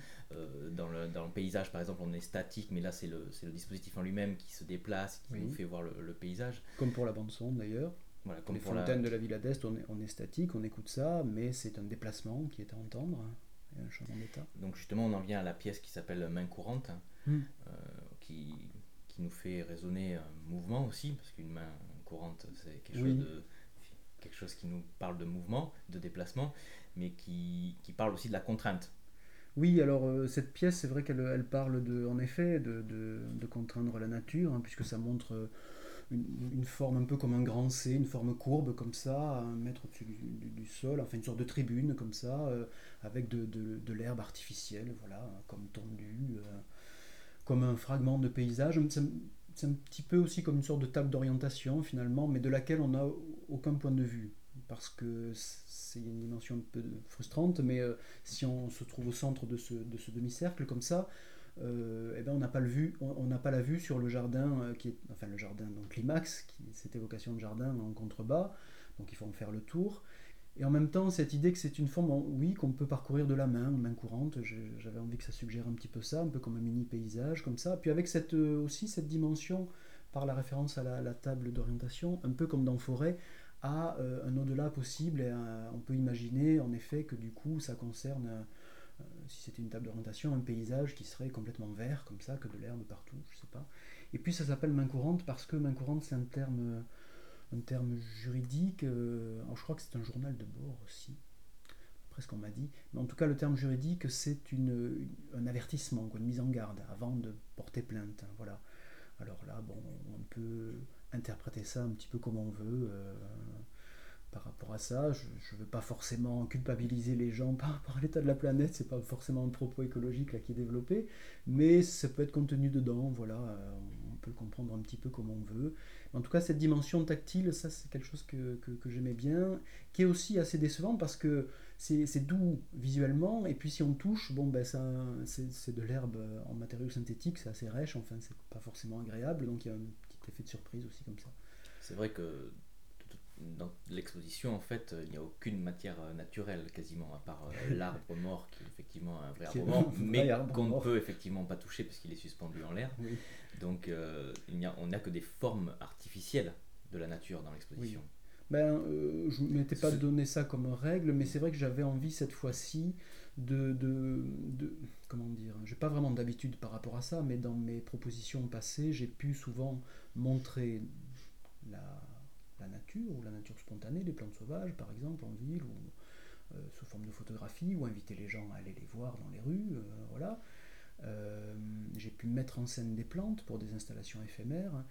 dans, le, dans, le, paysage, par exemple, on est statique, mais là, c'est le, le, dispositif en lui-même qui se déplace, qui nous fait voir le, le paysage. Comme pour la bande-son d'ailleurs. Voilà, comme les fontaines de la Villa d'Est, on est, on est, statique, on écoute ça, mais c'est un déplacement qui est à entendre, un changement d'état. Donc justement, on en vient à la pièce qui s'appelle Main courante, hmm. euh, qui, qui, nous fait résonner un mouvement aussi, parce qu'une main courante, c'est quelque, chose de, quelque chose qui nous parle de mouvement, de déplacement, mais qui, qui parle aussi de la contrainte. Oui, alors euh, cette pièce, c'est vrai qu'elle elle parle de, en effet de, de, de contraindre la nature, hein, puisque ça montre... Euh, une, forme un peu comme un grand C, une forme courbe comme ça, un mètre au-dessus du, sol, enfin une sorte de tribune comme ça, euh, avec de, de, l'herbe artificielle, voilà, comme tendue, euh, comme un fragment de paysage. C'est un petit peu aussi comme une sorte de table d'orientation finalement, mais de laquelle on n'a aucun point de vue, parce que c'est une dimension un peu frustrante, mais euh, si on se trouve au centre de ce, de ce demi-cercle comme ça, euh, eh ben on n'a pas le on n'a pas la vue sur le jardin euh, qui est, enfin le jardin donc climax, qui cette évocation de jardin en contrebas, donc il faut en faire le tour. Et en même temps, cette idée que c'est une forme, oui, qu'on peut parcourir de la main, main courante, j'avais envie que ça suggère un petit peu ça, un peu comme un mini paysage, comme ça. Puis avec cette, euh, aussi cette dimension, par la référence à la, table d'orientation, un peu comme dans Forêt, à un au-delà possible. Et on peut imaginer en effet que du coup, ça concerne si c'était une table d'orientation, un paysage qui serait complètement vert, comme ça, que de l'herbe partout, je sais pas. Et puis ça s'appelle main courante parce que main courante c'est un terme, un terme juridique. Euh, alors je crois que c'est un journal de bord aussi, presque on m'a dit. Mais en tout cas le terme juridique c'est une, un avertissement, une mise en garde avant de porter plainte. Hein, voilà. Alors là, bon, on peut interpréter ça un petit peu comme on veut. Euh, par rapport à ça. Je ne veux pas forcément culpabiliser les gens par rapport à l'état de la planète, c'est pas forcément un propos écologique là, qui est développé, mais ça peut être contenu dedans, voilà, euh, on peut le comprendre un petit peu comme on veut. En tout cas, cette dimension tactile, ça c'est quelque chose que, que, j'aimais bien, qui est aussi assez décevant parce que c'est doux visuellement, et puis si on touche, bon ben c'est de l'herbe en matériaux synthétiques, c'est assez rêche, enfin c'est pas forcément agréable, donc il y a un petit effet de surprise aussi comme ça. C'est vrai que dans l'exposition, en fait, il n'y a aucune matière euh, naturelle quasiment, à part euh, l'arbre mort, qui est effectivement un vrai arbre mort, mais qu'on ne peut effectivement pas toucher parce qu'il est suspendu en l'air. Donc, euh, il y a, on n'a que des formes artificielles de la nature dans l'exposition. Ben, je ne m'étais pas donné ça comme règle, mais c'est vrai que j'avais envie cette fois-ci de, de, de, Comment dire J'ai pas vraiment d'habitude par rapport à ça, mais dans mes propositions passées, j'ai pu souvent montrer la nature ou la nature spontanée, les plantes sauvages par exemple en ville ou euh, sous forme de photographie ou inviter les gens à aller les voir dans les rues. Euh, voilà. Euh, j'ai pu mettre en scène des plantes pour des installations éphémères.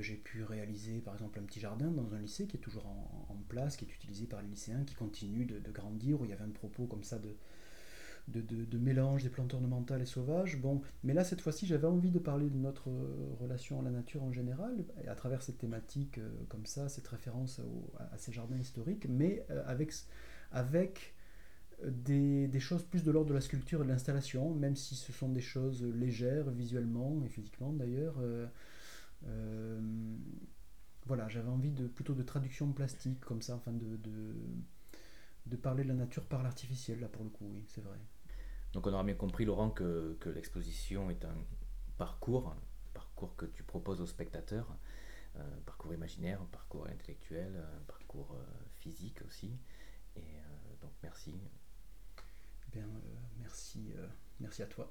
j'ai pu réaliser par exemple un petit jardin dans un lycée qui est toujours en, place, qui est utilisé par les lycéens, qui continue de, de, grandir, où il y avait un propos comme ça de, de, mélange des plantes ornementales et sauvages. Bon, mais là, cette fois-ci, j'avais envie de parler de notre euh, relation à la nature en général, à travers cette thématique euh, comme ça, cette référence à, ces jardins historiques, mais euh, avec, des, choses plus de l'ordre de la sculpture et de l'installation, même si ce sont des choses légères visuellement et physiquement d'ailleurs. voilà, j'avais envie de plutôt de traduction plastique comme ça, enfin de, de parler de la nature par l'artificiel, là pour le coup, oui, c'est vrai. Donc on aura bien compris, Laurent, que, l'exposition est un parcours, un parcours que tu proposes aux spectateurs, euh, parcours imaginaire, un parcours intellectuel, un parcours euh, physique aussi. Et euh, donc merci. Bien, merci, merci à toi.